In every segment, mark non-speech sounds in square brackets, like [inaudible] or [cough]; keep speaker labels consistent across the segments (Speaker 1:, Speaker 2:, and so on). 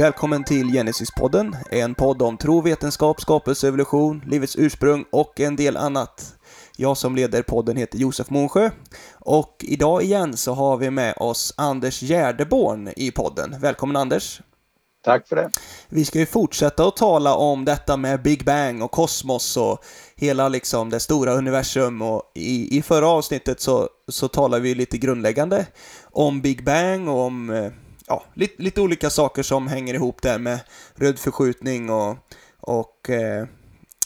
Speaker 1: Välkommen till Genesis-podden, en podd om tro, vetenskap, skapelse, evolution, livets ursprung och en del annat. Jag som leder podden heter Josef Månsjö och idag igen så har vi med oss Anders Gärdeborn i podden. Välkommen Anders!
Speaker 2: Tack för det!
Speaker 1: Vi ska ju fortsätta att tala om detta med Big Bang och kosmos och hela liksom det stora universum och i, i förra avsnittet så, så talade vi lite grundläggande om Big Bang och om eh, ja, lite, lite olika saker som hänger ihop där med rödförskjutning och, och eh,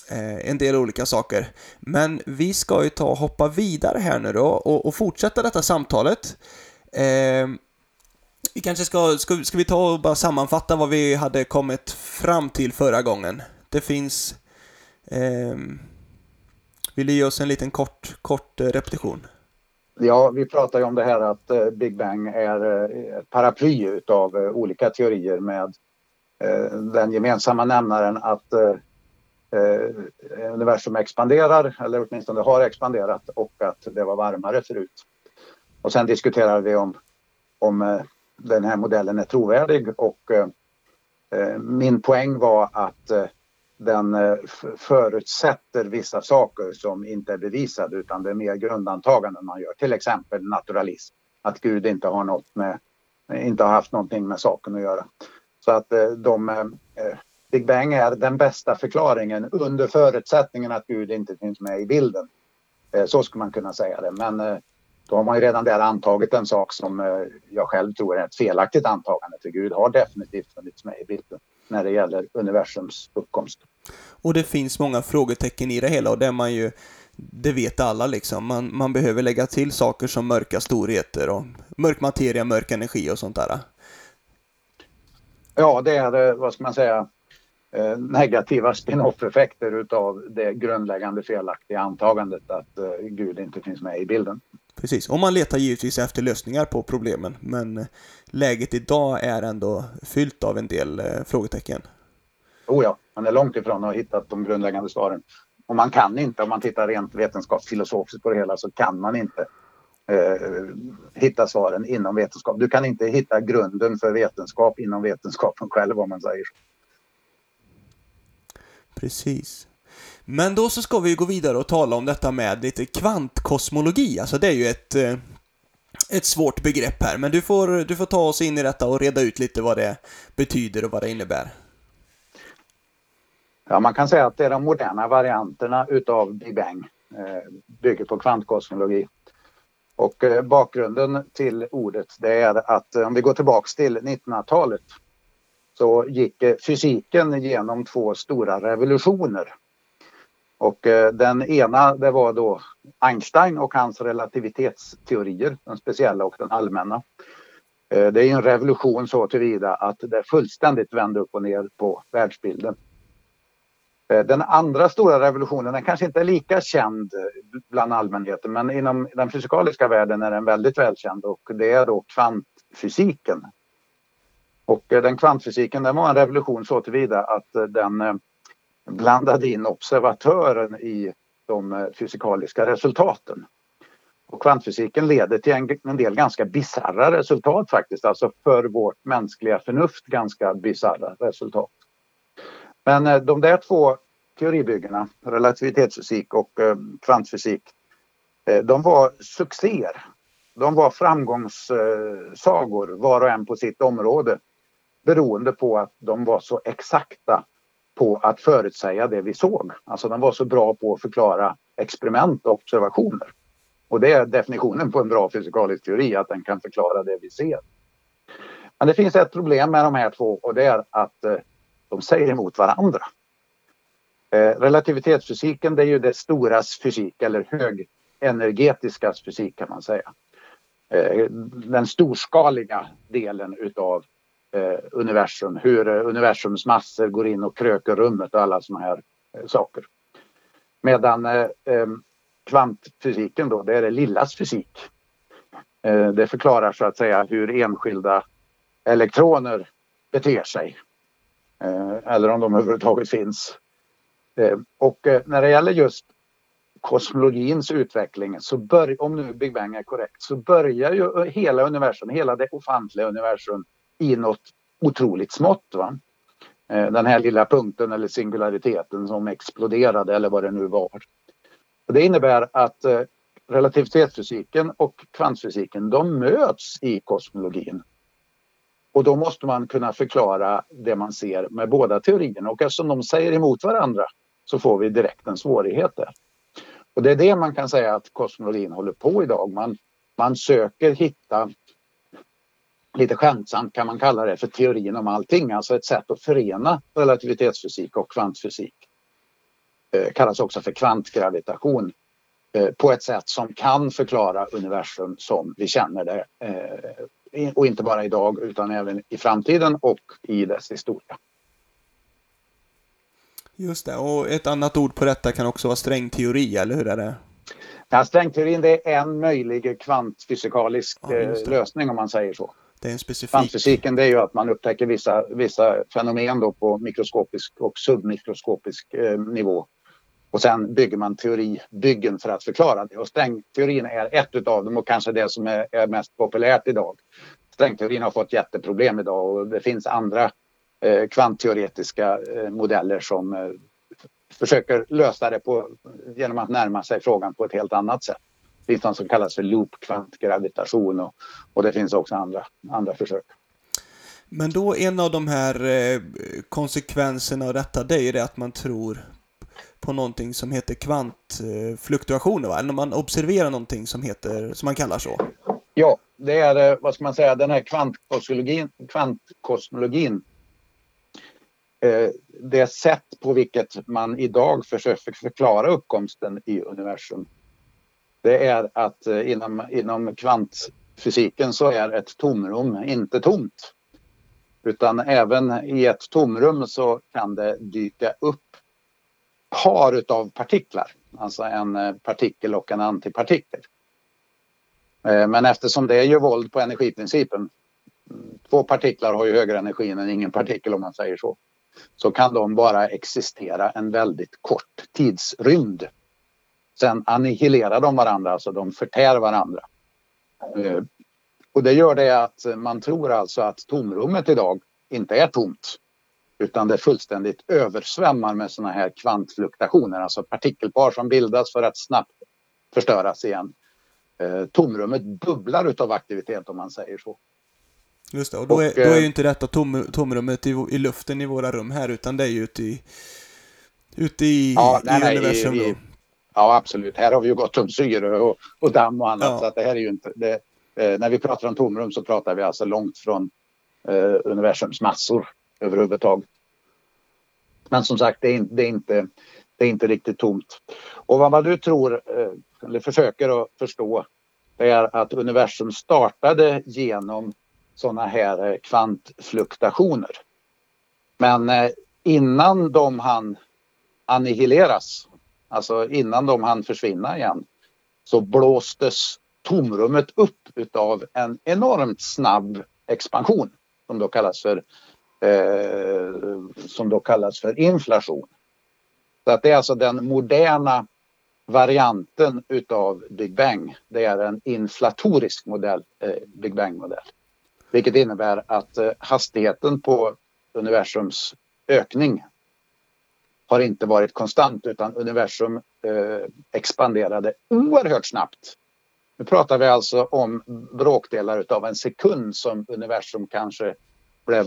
Speaker 1: eh, en del olika saker. Men vi ska ju ta och hoppa vidare här nu då och, och fortsätta detta samtalet. Eh, vi kanske ska, ska, ska vi ta och bara sammanfatta vad vi hade kommit fram till förra gången? Det finns... Eh, vill du ge oss en liten kort, kort eh, repetition?
Speaker 2: Ja, vi pratar ju om det här att eh, Big Bang är eh, ett paraply utav eh, olika teorier med den gemensamma nämnaren att universum expanderar, eller åtminstone har expanderat och att det var varmare förut. Och sen diskuterar vi om, om den här modellen är trovärdig och min poäng var att den eh, förutsätter vissa saker som inte är bevisade utan det är mer grundantaganden man gör. Till exempel naturalism. Att Gud inte har, något med, inte har haft någonting med saken att göra. Så att eh, de, eh, Big Bang är den bästa förklaringen under förutsättningen att Gud inte finns med i bilden. Så skulle man kunna säga det. Men då har man ju redan där antagit en sak som jag själv tror är ett felaktigt antagande. För Gud har definitivt funnits med i bilden när det gäller universums uppkomst.
Speaker 1: Och det finns många frågetecken i det hela och det man ju det vet alla liksom. Man, man behöver lägga till saker som mörka storheter och mörk materia, mörk energi och sånt där.
Speaker 2: Ja, det är, vad ska man säga, eh, negativa spin-off-effekter utav det grundläggande felaktiga antagandet att eh, Gud inte finns med i bilden.
Speaker 1: Precis, och man letar givetvis efter lösningar på problemen, men läget idag är ändå fyllt av en del eh, frågetecken.
Speaker 2: Oh ja, man är långt ifrån att ha hittat de grundläggande svaren. Och man kan inte, om man tittar rent vetenskapsfilosofiskt på det hela, så kan man inte eh, hitta svaren inom vetenskap. Du kan inte hitta grunden för vetenskap inom vetenskapen själv om man säger så.
Speaker 1: Precis. Men då så ska vi gå vidare och tala om detta med lite kvantkosmologi. Alltså det är ju ett, eh, ett svårt begrepp här, men du får, du får ta oss in i detta och reda ut lite vad det betyder och vad det innebär.
Speaker 2: Ja, man kan säga att det är de moderna varianterna utav Big Bang. Eh, bygger på kvantkosmologi. Och eh, bakgrunden till ordet det är att eh, om vi går tillbaks till 1900-talet så gick eh, fysiken genom två stora revolutioner. Och eh, den ena det var då Einstein och hans relativitetsteorier, den speciella och den allmänna. Eh, det är en revolution så tillvida att det fullständigt vände upp och ner på världsbilden. Eh, den andra stora revolutionen, den kanske inte är lika känd bland allmänheten men inom den fysikaliska världen är den väldigt välkänd och det är då kvantfysiken. Och den kvantfysiken den var en revolution så tillvida att den blandade in observatören i de eh, fysikaliska resultaten. Och kvantfysiken leder till en, en del ganska bisarra resultat faktiskt, alltså för vårt mänskliga förnuft ganska bizarra resultat. Men eh, de där två teoribyggena, relativitetsfysik och eh, kvantfysik, de var succéer. De var framgångssagor var och en på sitt område beroende på att de var så exakta på att förutsäga det vi såg. Alltså den var så bra på att förklara experiment och observationer. Och det är definitionen på en bra fysikalisk teori, att den kan förklara det vi ser. Men det finns ett problem med de här två och det är att eh, de säger emot varandra. Eh, relativitetsfysiken det är ju det storas fysik eller högenergetiskas fysik kan man säga. Eh, den storskaliga delen utav Eh, universum, hur eh, universums massor går in och kröker rummet och alla sådana här eh, saker. Medan eh, eh, kvantfysiken då, det är det lillas fysik. Eh, det förklarar så att säga hur enskilda elektroner beter sig. Eh, eller om de överhuvudtaget finns. Eh, och när det gäller just kosmologins utveckling, så bör, om nu Big Bang är korrekt, så börjar ju hela universum, hela det ofantliga universum i något otroligt smått. Va? Eh, den här lilla punkten eller singulariteten som exploderade eller vad det nu var. Och det innebär att eh, relativitetsfysiken och kvantfysiken de möts i kosmologin. Och då måste man kunna förklara det man ser med båda teorierna och eftersom de säger emot varandra så får vi direkt en svårighet där. Och det är det man kan säga att kosmologin håller på idag. Man, man söker hitta, lite skämtsamt kan man kalla det för teorin om allting, alltså ett sätt att förena relativitetsfysik och kvantfysik. Eh, kallas också för kvantgravitation eh, på ett sätt som kan förklara universum som vi känner det. Eh, och inte bara idag utan även i framtiden och i dess historia.
Speaker 1: Just det, och ett annat ord på detta kan också vara strängteori, eller hur är det?
Speaker 2: Ja, strängteorin det är en möjlig kvantfysikalisk ja, lösning om man säger så.
Speaker 1: Det är en specifik...
Speaker 2: Kvantfysiken det är ju att man upptäcker vissa, vissa fenomen då på mikroskopisk och submikroskopisk eh, nivå. Och sen bygger man teoribyggen för att förklara det. Och strängteorin är ett av dem och kanske det som är, är mest populärt idag. Strängteorin har fått jätteproblem idag och det finns andra eh, kvantteoretiska eh, modeller som eh, försöker lösa det på, genom att närma sig frågan på ett helt annat sätt. Finns något som kallas för loop-kvantgravitation och, och det finns också andra, andra försök.
Speaker 1: Men då en av de här eh, konsekvenserna av detta, det är ju det att man tror på någonting som heter kvantfluktuationer, va? Eller man observerar någonting som heter, som man kallar så.
Speaker 2: Ja, det är, eh, vad ska man säga, den här kvantkosmologin, kvantkosmologin eh, det sätt på vilket man idag försöker förklara uppkomsten i universum det är att eh, inom, inom kvantfysiken så är ett tomrum inte tomt. Utan även i ett tomrum så kan det dyka upp par utav partiklar. Alltså en eh, partikel och en antipartikel. Eh, men eftersom det gör våld på energiprincipen, mm, två partiklar har ju högre energi än ingen partikel om man säger så, så kan de bara existera en väldigt kort tidsrymd. Sen annihilerar de varandra, alltså de förtär varandra. Eh, och det gör det att man tror alltså att tomrummet idag inte är tomt utan det fullständigt översvämmar med sådana här kvantfluktuationer, alltså partikelpar som bildas för att snabbt förstöras igen. Eh, tomrummet bubblar utav aktivitet om man säger så.
Speaker 1: Just det, och då, och, är, då är ju eh, inte detta tom, tomrummet i, i, luften i våra rum här utan det är ju ute i, ute i, ja, i nej, universum. I, i,
Speaker 2: Ja, absolut. Här har vi ju gott om syre och, och damm och annat. Ja. Så att det här är ju inte... Det, eh, när vi pratar om tomrum så pratar vi alltså långt från eh, universums massor överhuvudtaget. Men som sagt, det är, det är, inte, det är inte riktigt tomt. Och vad man nu tror, eh, eller försöker att förstå, det är att universum startade genom sådana här eh, kvantfluktuationer. Men eh, innan de hann annihileras alltså innan de hann försvinna igen, så blåstes tomrummet upp utav en enormt snabb expansion som då kallas för, eh, som då kallas för inflation. Så att det är alltså den moderna varianten utav Big Bang. Det är en inflatorisk modell, eh, Big Bang-modell. Vilket innebär att eh, hastigheten på universums ökning har inte varit konstant utan universum eh, expanderade oerhört snabbt. Nu pratar vi alltså om bråkdelar av en sekund som universum kanske blev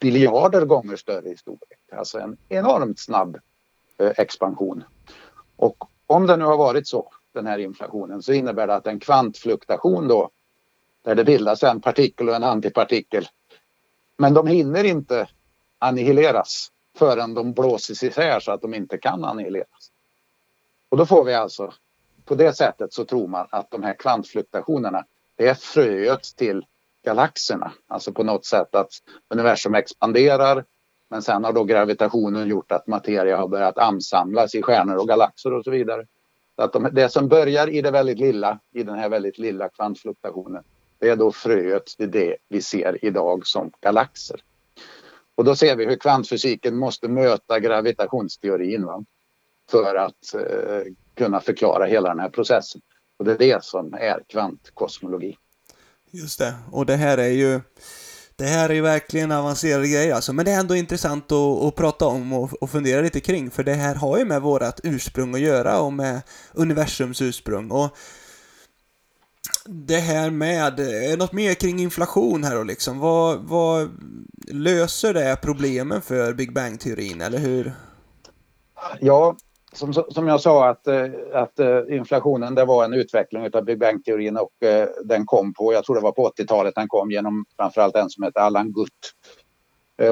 Speaker 2: biljarder gånger större i storlek. Alltså en enormt snabb eh, expansion. Och om det nu har varit så, den här inflationen, så innebär det att en kvantfluktuation då, där det bildas en partikel och en antipartikel, men de hinner inte annihileras förrän de blåses isär så att de inte kan annihileras. Och då får vi alltså, på det sättet så tror man att de här kvantfluktuationerna det är fröet till galaxerna. Alltså på något sätt att universum expanderar men sen har då gravitationen gjort att materia har börjat ansamlas i stjärnor och galaxer och så vidare. Så att de, det som börjar i det väldigt lilla, i den här väldigt lilla kvantfluktuationen, det är då fröet till det vi ser idag som galaxer. Och då ser vi hur kvantfysiken måste möta gravitationsteorin va? för att eh, kunna förklara hela den här processen. Och det är det som är kvantkosmologi.
Speaker 1: Just det, och det här är ju Det här är ju verkligen avancerade grejer alltså, men det är ändå intressant att, att prata om och, och, fundera lite kring, för det här har ju med vårt ursprung att göra och med universums ursprung. Och det här med, eh, något mer kring inflation här och liksom, vad, vad löser det problemen för Big Bang-teorin, eller hur?
Speaker 2: Ja, som, som jag sa att, eh, att eh, inflationen det var en utveckling av Big Bang-teorin och den kom på, jag tror det var på 80-talet den kom genom framförallt en som heter Allan Gutt.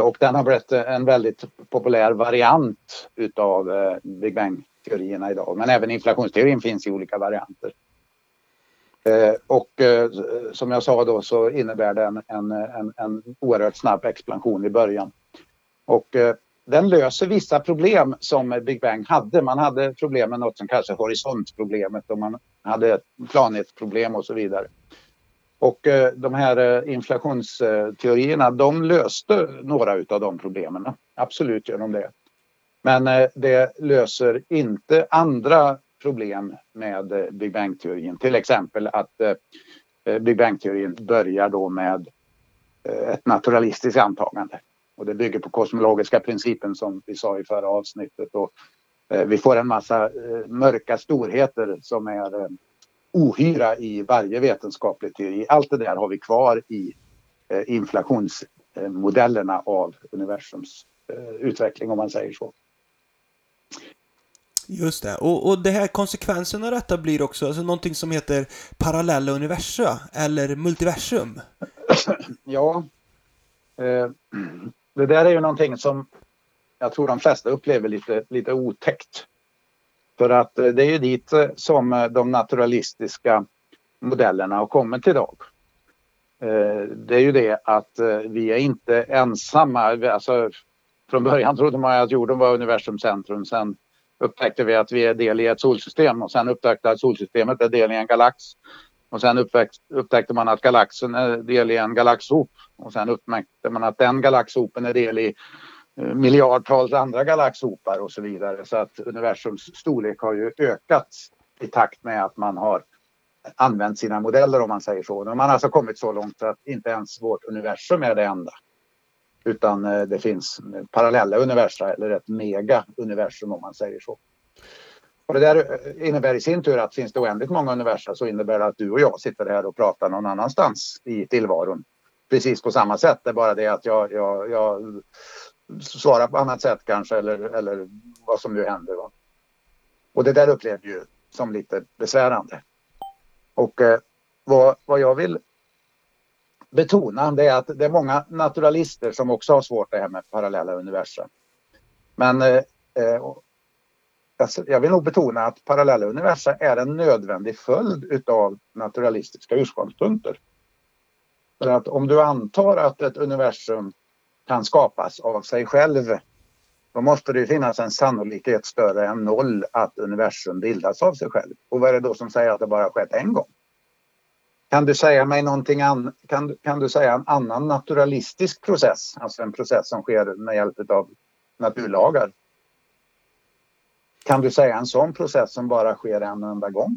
Speaker 2: Och den har blivit en väldigt populär variant utav Big Bang-teorierna idag. Men även inflationsteorin finns i olika varianter. Eh, och eh, som jag sa då så innebär det en, en, en oerhört snabb expansion i början. Och eh, den löser vissa problem som Big Bang hade. Man hade problem med något som kallas horisontproblemet och man hade planetproblem och så vidare. Och de här inflationsteorierna de löste några av de problemen. Absolut gör de det. Men det löser inte andra problem med eh, Big Bang-teorin. Till exempel att eh, eh, Big Bang-teorin börjar då med ett naturalistiskt antagande. Och det bygger på kosmologiska principen som vi sa i förra avsnittet. Och, vi får en massa mörka storheter som är ohyra i varje vetenskaplig teori. Allt det där har vi kvar i inflationsmodellerna av universums utveckling om man säger så.
Speaker 1: Just det, och, och det här konsekvensen av detta blir också alltså någonting som heter parallella universa eller multiversum. [clears throat]
Speaker 2: ja, eh, det där är ju någonting som jag tror de flesta upplever lite, lite otäckt. För att eh, det är ju dit eh, som eh, de naturalistiska modellerna har kommit idag. Det är ju det att vi är inte ensamma. Alltså, från början trodde man att jorden var universums centrum. Sen upptäckte vi att vi är del i ett solsystem och sen upptäckte att solsystemet är del i en galax. Och sen upptäckte man att galaxen är del i en galaxhop. Och sen upptäckte man att den galaxhopen är del i eh, miljardtals andra galaxhopar och så vidare. Så att universums storlek har ju ökat i takt med att man har använt sina modeller om man säger så. Man har alltså kommit så långt att inte ens vårt universum är det enda. Utan eh, det finns parallella universa eller ett mega-universum om man säger så. Och det där eh, innebär i sin tur att finns det oändligt många universum så innebär det att du och jag sitter här och pratar någon annanstans i tillvaron. Precis på samma sätt, det är bara det att jag, jag, jag svarar på annat sätt kanske eller, eller vad som nu händer. Va? Och det där upplever jag ju som lite besvärande. Och eh, vad, vad jag vill betona det är att det är många naturalister som också har svårt det här med parallella universum. Men eh, eh alltså, jag vill nog betona att parallella universum är en nödvändig följd utav naturalistiska utgångspunkter. För att om du antar att ett universum kan skapas av sig själv då måste det finnas en sannolikhet större än noll att universum bildas av sig själv. Och vad är det då som säger att det bara skett en gång? Kan du säga mig någonting an, kan, kan du säga en annan naturalistisk process, alltså en process som sker med hjälp av naturlagar kan du säga en sån process som bara sker en enda gång?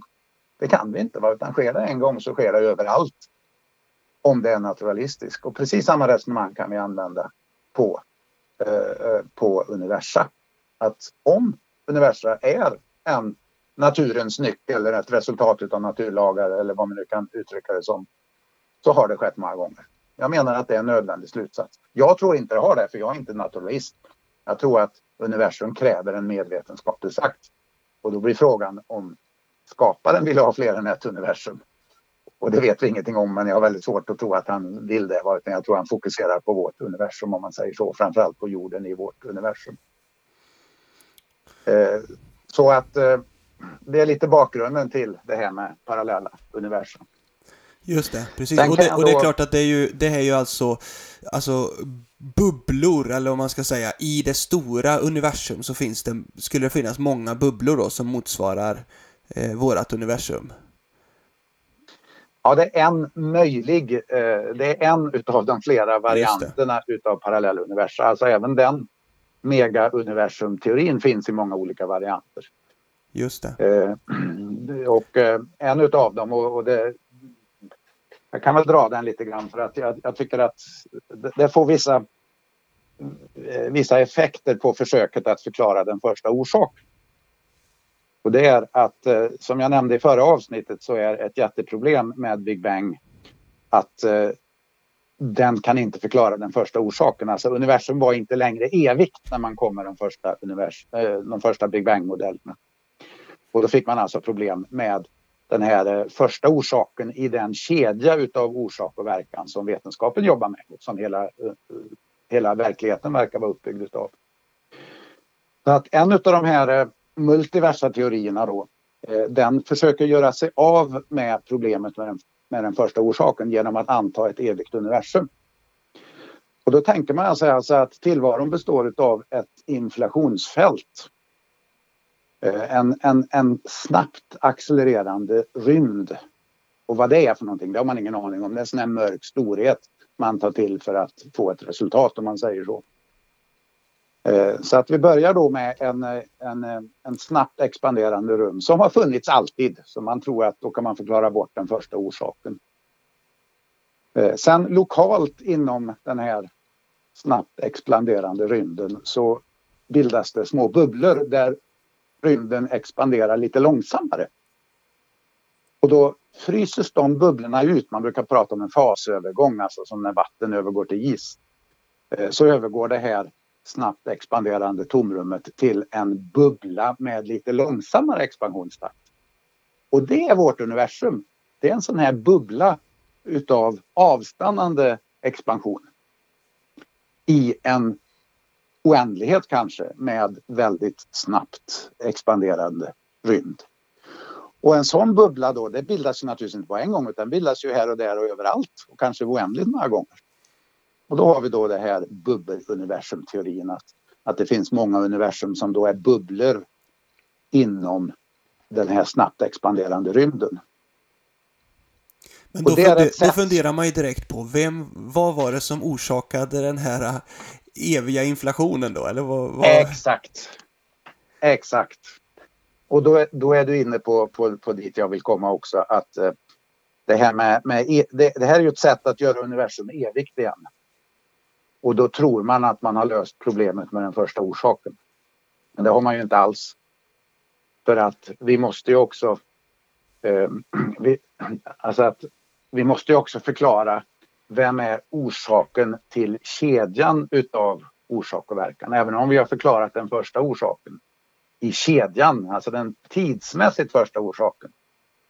Speaker 2: Det kan vi inte, utan sker det en gång så sker det överallt. Om det är naturalistiskt. Och precis samma resonemang kan vi använda på, eh, eh på universa. Att om universa är en naturens nyckel eller ett resultat av naturlagar eller vad man nu kan uttrycka det som, så har det skett många gånger. Jag menar att det är en nödvändig slutsats. Jag tror inte det har det, för jag är inte naturalist. Jag tror att universum kräver en medvetenskaplig akt. Och då blir frågan om skaparen vill ha fler än ett universum. Och det vet vi ingenting om, men jag har väldigt svårt att tro att han vill det. Utan jag tror han fokuserar på vårt universum, om man säger så. Framförallt på jorden i vårt universum. Eh, så att eh, det är lite bakgrunden till det här med parallella universum.
Speaker 1: Just det, precis. Och det, och det, är klart att det är ju, det är ju alltså, alltså bubblor, eller vad man ska säga, i det stora universum så finns det, skulle det finnas många bubblor då som motsvarar eh, vårat universum.
Speaker 2: Ja, det är en möjlig, eh, det är en utav de flera varianterna utav parallella universum. Alltså även den mega-universum-teorin finns i många olika varianter.
Speaker 1: Just det.
Speaker 2: Eh, [clears throat] och eh, en utav dem, och, och det jag kan väl dra den lite grann för att jag, jag tycker att det, det får vissa, eh, vissa effekter på försöket att förklara den första orsaken. Och det är att, eh, som jag nämnde i förra avsnittet, så är ett jätteproblem med Big Bang att eh, den kan inte förklara den första orsaken. Alltså universum var inte längre evigt när man kom med de första, univers, eh, de första Big Bang-modellerna. Och då fick man alltså problem med den här eh, första orsaken i den kedja utav orsak och verkan som vetenskapen jobbar med och som hela, eh, eh, hela verkligheten verkar vara uppbyggd utav. Så att en av de här multiversa teorierna då, den försöker göra sig av med problemet med den, med den första orsaken genom att anta ett evigt universum. Och då tänker man alltså, alltså att tillvaron består av ett inflationsfält. Eh, en, en, en snabbt accelererande rymd. Och vad det är för någonting, det har man ingen aning om. Det är en sån här mörk storhet man tar till för att få ett resultat om man säger så. Eh, så att vi börjar då med en, en, en snabbt expanderande rum som har funnits alltid. Så man tror att då kan man förklara bort den första orsaken. Eh, sen lokalt inom den här snabbt expanderande rymden så bildas det små bubblor där rymden expanderar lite långsammare. Och då fryses de bubblorna ut. Man brukar prata om en fasövergång, alltså som när vatten övergår till is. Eh, så övergår det här snabbt expanderande tomrummet till en bubbla med lite långsammare expansionstakt. Och det är vårt universum. Det är en sån här bubbla utav avstannande expansion. I en oändlighet kanske med väldigt snabbt expanderande rymd. Och en sån bubbla då, det bildas ju naturligtvis inte på en gång utan bildas ju här och där och överallt och kanske oändligt många gånger. Och då har vi då det här bubbeluniversumteorin att, att det finns många universum som då är bubblor inom den här snabbt expanderande rymden.
Speaker 1: Men då, funder, då funderar man ju direkt på vem, vad var det som orsakade den här eviga inflationen då? Eller vad, vad...
Speaker 2: Exakt. Exakt. Och då, då är du inne på, på, på dit jag vill komma också att eh, det här med, med e, det, det, här är ju ett sätt att göra universum evigt igen. Och då tror man att man har löst problemet med den första orsaken. Men det har man ju inte alls. För att vi måste ju också... Eh, [clears throat] vi, alltså att vi måste ju också förklara vem är orsaken till kedjan utav orsak och verkan. Även om vi har förklarat den första orsaken i kedjan, alltså den tidsmässigt första orsaken.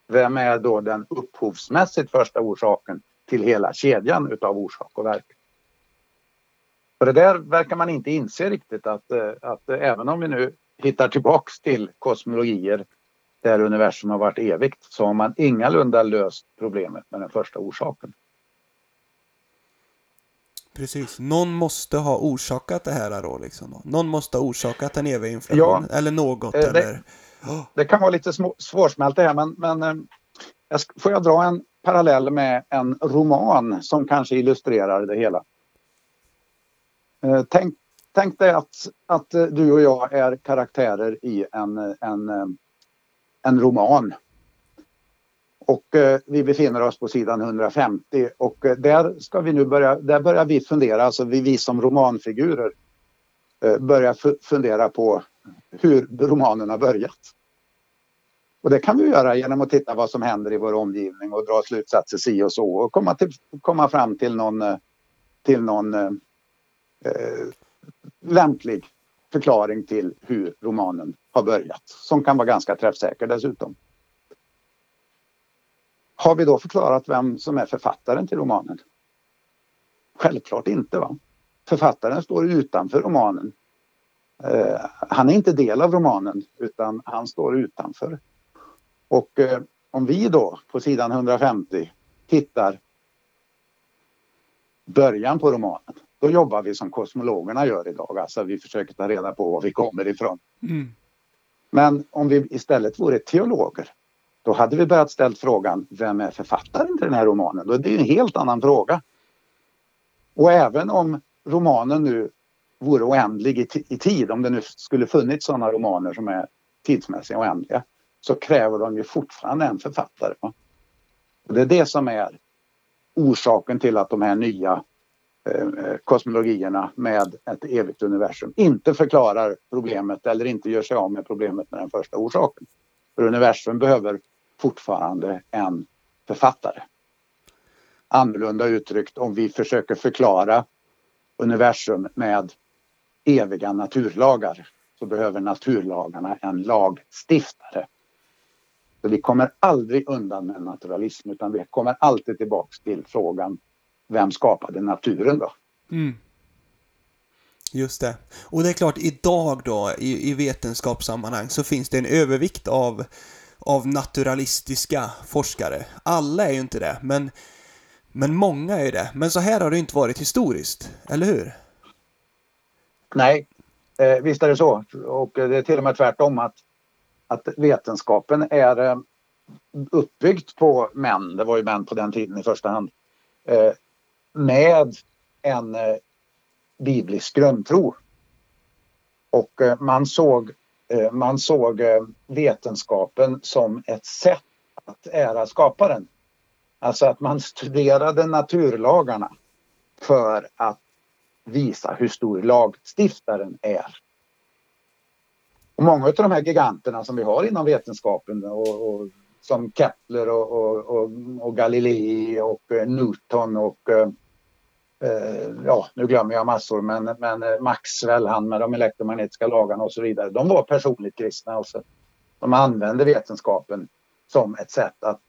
Speaker 2: Vem är då den upphovsmässigt första orsaken till hela kedjan utav orsak och verkan? För det där verkar man inte inse riktigt att, eh, att eh, även om vi nu hittar tillbaks till kosmologier där universum har varit evigt så har man ingalunda löst problemet med den första orsaken.
Speaker 1: Precis, någon måste ha orsakat det här då liksom. Någon måste ha orsakat den eviga inflationen ja, eller något. Eh, det, eller...
Speaker 2: det kan vara lite svårsmält det här men, men eh, får jag dra en parallell med en roman som kanske illustrerar det hela. Eh, tänk, tänk dig att, att du och jag är karaktärer i en, en, en roman. Och eh, vi befinner oss på sidan 150 och eh, där ska vi nu börja, där börjar vi fundera, alltså vi, vi som romanfigurer eh, börjar fundera på hur romanen har börjat. Och det kan vi göra genom att titta vad som händer i vår omgivning och dra slutsatser si och så och komma, till, komma fram till någon, eh, till någon eh, eh, lämplig förklaring till hur romanen har börjat. Som kan vara ganska träffsäker dessutom. Har vi då förklarat vem som är författaren till romanen? Självklart inte. va? Författaren står utanför romanen. Eh, han är inte del av romanen utan han står utanför. Och eh, om vi då på sidan 150 hittar början på romanen då jobbar vi som kosmologerna gör idag. Alltså vi försöker ta reda på var vi kommer ifrån. Mm. Men om vi istället vore teologer då hade vi börjat ställa frågan vem är författaren till den här romanen? Då är det en helt annan fråga. Och även om romanen nu vore oändlig i, i tid, om det nu skulle funnits sådana romaner som är tidsmässigt oändliga, så kräver de ju fortfarande en författare. Och det är det som är orsaken till att de här nya eh, eh, kosmologierna med ett evigt universum inte förklarar problemet eller inte gör sig av med problemet med den första orsaken. För universum behöver fortfarande en författare. Annorlunda uttryckt, om vi försöker förklara universum med eviga naturlagar så behöver naturlagarna en lagstiftare. Så vi kommer aldrig undan med naturalism utan vi kommer alltid tillbaks till frågan vem skapade naturen då? Mm.
Speaker 1: Just det. Och det är klart, idag då i, i vetenskapssammanhang så finns det en övervikt av, av naturalistiska forskare. Alla är ju inte det, men, men många är det. Men så här har det inte varit historiskt, eller hur?
Speaker 2: Nej, eh, visst är det så. Och det är till och med tvärtom att, att vetenskapen är eh, uppbyggd på män, det var ju män på den tiden i första hand, eh, med en eh, biblisk grundtro. Och eh, man såg, Eh, man såg eh, vetenskapen som ett sätt att ära skaparen. Alltså att man studerade naturlagarna för att visa hur stor lagstiftaren är. Och många av de här giganterna som vi har inom vetenskapen och, och som Kepler och, och, och, och Galilei och eh, Newton och Eh, ja, nu glömmer jag massor, men, men eh, Maxwell, han med de elektromagnetiska lagarna och så vidare, de var personligt kristna. Alltså. De använde vetenskapen som ett sätt att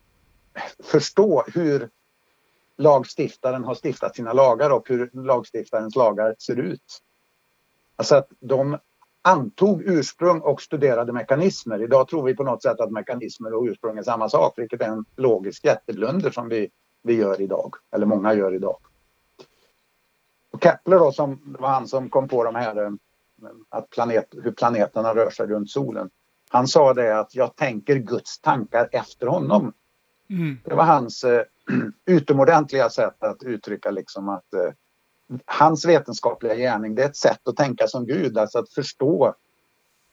Speaker 2: förstå hur lagstiftaren har stiftat sina lagar och hur lagstiftarens lagar ser ut. Alltså att de antog ursprung och studerade mekanismer. Idag tror vi på något sätt att mekanismer och ursprung är samma sak, vilket är en logisk jätteblunder som vi, vi gör idag, eller många gör idag. Och Kepler då, som var han som kom på de här eh, att planet, hur planeterna rör sig runt solen. Han sa det att jag tänker Guds tankar efter honom. Mm. Det var hans eh, [clears throat] utomordentliga sätt att uttrycka liksom att eh, hans vetenskapliga gärning det är ett sätt att tänka som Gud, alltså att förstå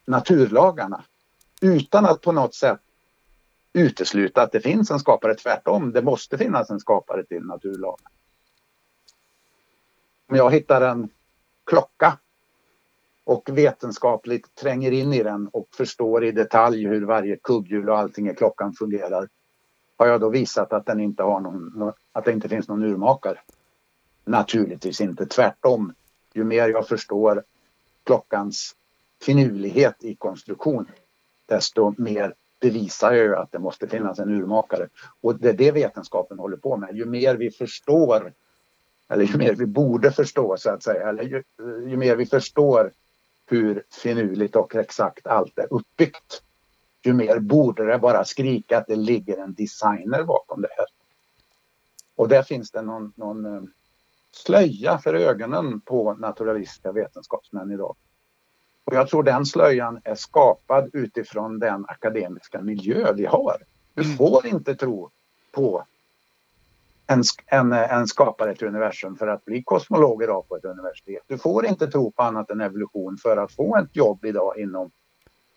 Speaker 2: naturlagarna utan att på något sätt utesluta att det finns en skapare. Tvärtom, det måste finnas en skapare till naturlagarna. Om jag hittar en klocka och vetenskapligt tränger in i den och förstår i detalj hur varje kugghjul och allting i klockan fungerar har jag då visat att, den inte har någon, att det inte finns någon urmakare. Naturligtvis inte, tvärtom. Ju mer jag förstår klockans finurlighet i konstruktion desto mer bevisar jag att det måste finnas en urmakare. Och det är det vetenskapen håller på med. Ju mer vi förstår eller ju mer vi borde förstå så att säga, eller ju, ju mer vi förstår hur finurligt och exakt allt är uppbyggt, ju mer borde det bara skrika att det ligger en designer bakom det här. Och där finns det någon, någon eh, slöja för ögonen på naturalistiska vetenskapsmän idag. Och jag tror den slöjan är skapad utifrån den akademiska miljö vi har. Du mm. får inte tro på en, en, en skapare till universum för att bli kosmolog idag på ett universitet. Du får inte tro på annat än evolution för att få ett jobb idag inom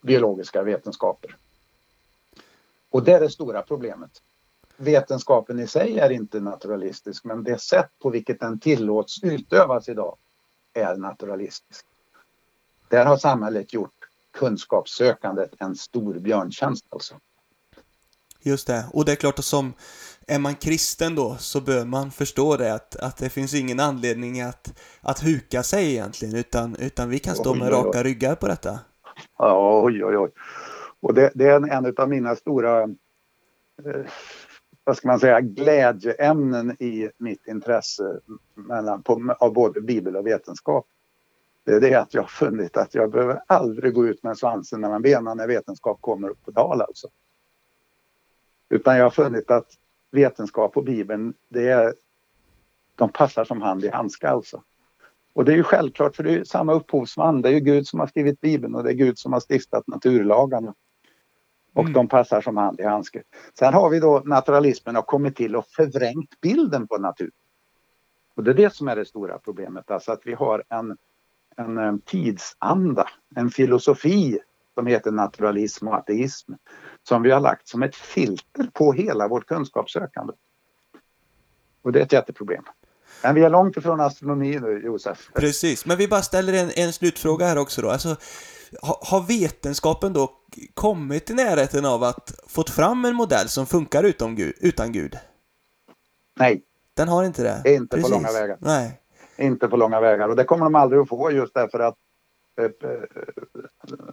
Speaker 2: biologiska vetenskaper. Och det är det stora problemet. Vetenskapen i sig är inte naturalistisk men det sätt på vilket den tillåts utövas idag är naturalistisk. Där har samhället gjort kunskapssökandet en stor björntjänst alltså.
Speaker 1: Just det, och det är klart att som är man kristen då så bör man förstå det att, att det finns ingen anledning att, att huka sig egentligen utan, utan vi kan stå oj, med oj, oj. raka ryggar på detta.
Speaker 2: Ja, oj, oj, oj. Och det, det är en, en av mina stora, eh, vad ska man säga, glädjeämnen i mitt intresse mellan, på, av både bibel och vetenskap. Det är det att jag har funnit att jag behöver aldrig gå ut med svansen mellan benen när vetenskap kommer upp på tal alltså. Utan jag har funnit att vetenskap och Bibeln, det är, de passar som hand i handske alltså. Och det är ju självklart för det är samma upphovsman. Det är ju Gud som har skrivit Bibeln och det är Gud som har stiftat naturlagarna. Och mm. de passar som hand i handske. Sen har vi då naturalismen har kommit till och förvrängt bilden på natur. Och det är det som är det stora problemet, alltså att vi har en, en, en tidsanda, en filosofi som heter naturalism och ateism som vi har lagt som ett filter på hela vårt kunskapssökande. Och det är ett jätteproblem. Men vi är långt ifrån astronomi nu, Josef.
Speaker 1: Precis, men vi bara ställer en, en slutfråga här också då. Alltså, ha, har vetenskapen då kommit i närheten av att fått fram en modell som funkar utan Gud? Utan Gud?
Speaker 2: Nej.
Speaker 1: Den har inte det?
Speaker 2: Inte Precis. på långa vägar.
Speaker 1: Nej.
Speaker 2: Inte på långa vägar. Och det kommer de aldrig att få just därför att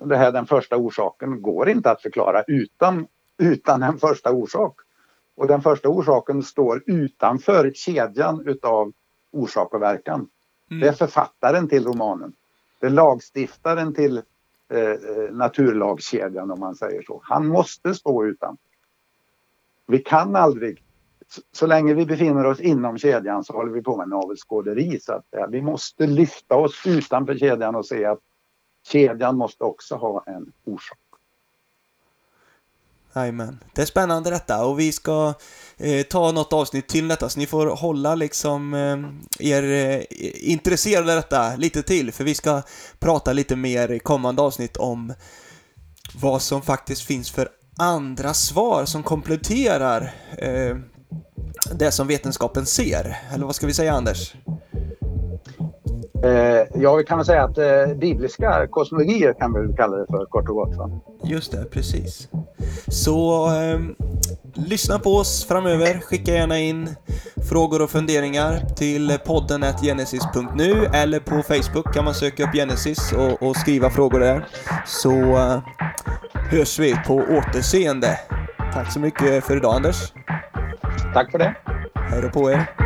Speaker 2: det här, den första orsaken går inte att förklara utan, utan en första orsak. Och den första orsaken står utanför kedjan utav orsak och verkan. Mm. Det är författaren till romanen. Det är lagstiftaren till eh, eh naturlagskedjan om man säger så. Han måste stå utanför. Vi kan aldrig, så, så länge vi befinner oss inom kedjan så håller vi på med navelskåderi. Så att, ja, vi måste lyfta oss utanför kedjan och se att kedjan måste också ha en orsak.
Speaker 1: Jajamän. Det är spännande detta och vi ska eh, ta något avsnitt till detta så ni får hålla liksom eh, er eh, intresserade av detta lite till för vi ska prata lite mer i kommande avsnitt om vad som faktiskt finns för andra svar som kompletterar eh, det som vetenskapen ser. Eller vad ska vi säga Anders?
Speaker 2: Eh, ja, vi kan väl säga att eh, bibliska kosmologier kan vi kalla det för kort och gott. Va?
Speaker 1: Just det, precis. Så eh, lyssna på oss framöver. Skicka gärna in frågor och funderingar till podden genesis.nu eller på Facebook kan man söka upp Genesis och, och skriva frågor där. Så eh, hörs vi på återseende. Tack så mycket för idag Anders.
Speaker 2: Tack för det.
Speaker 1: Hej då på er.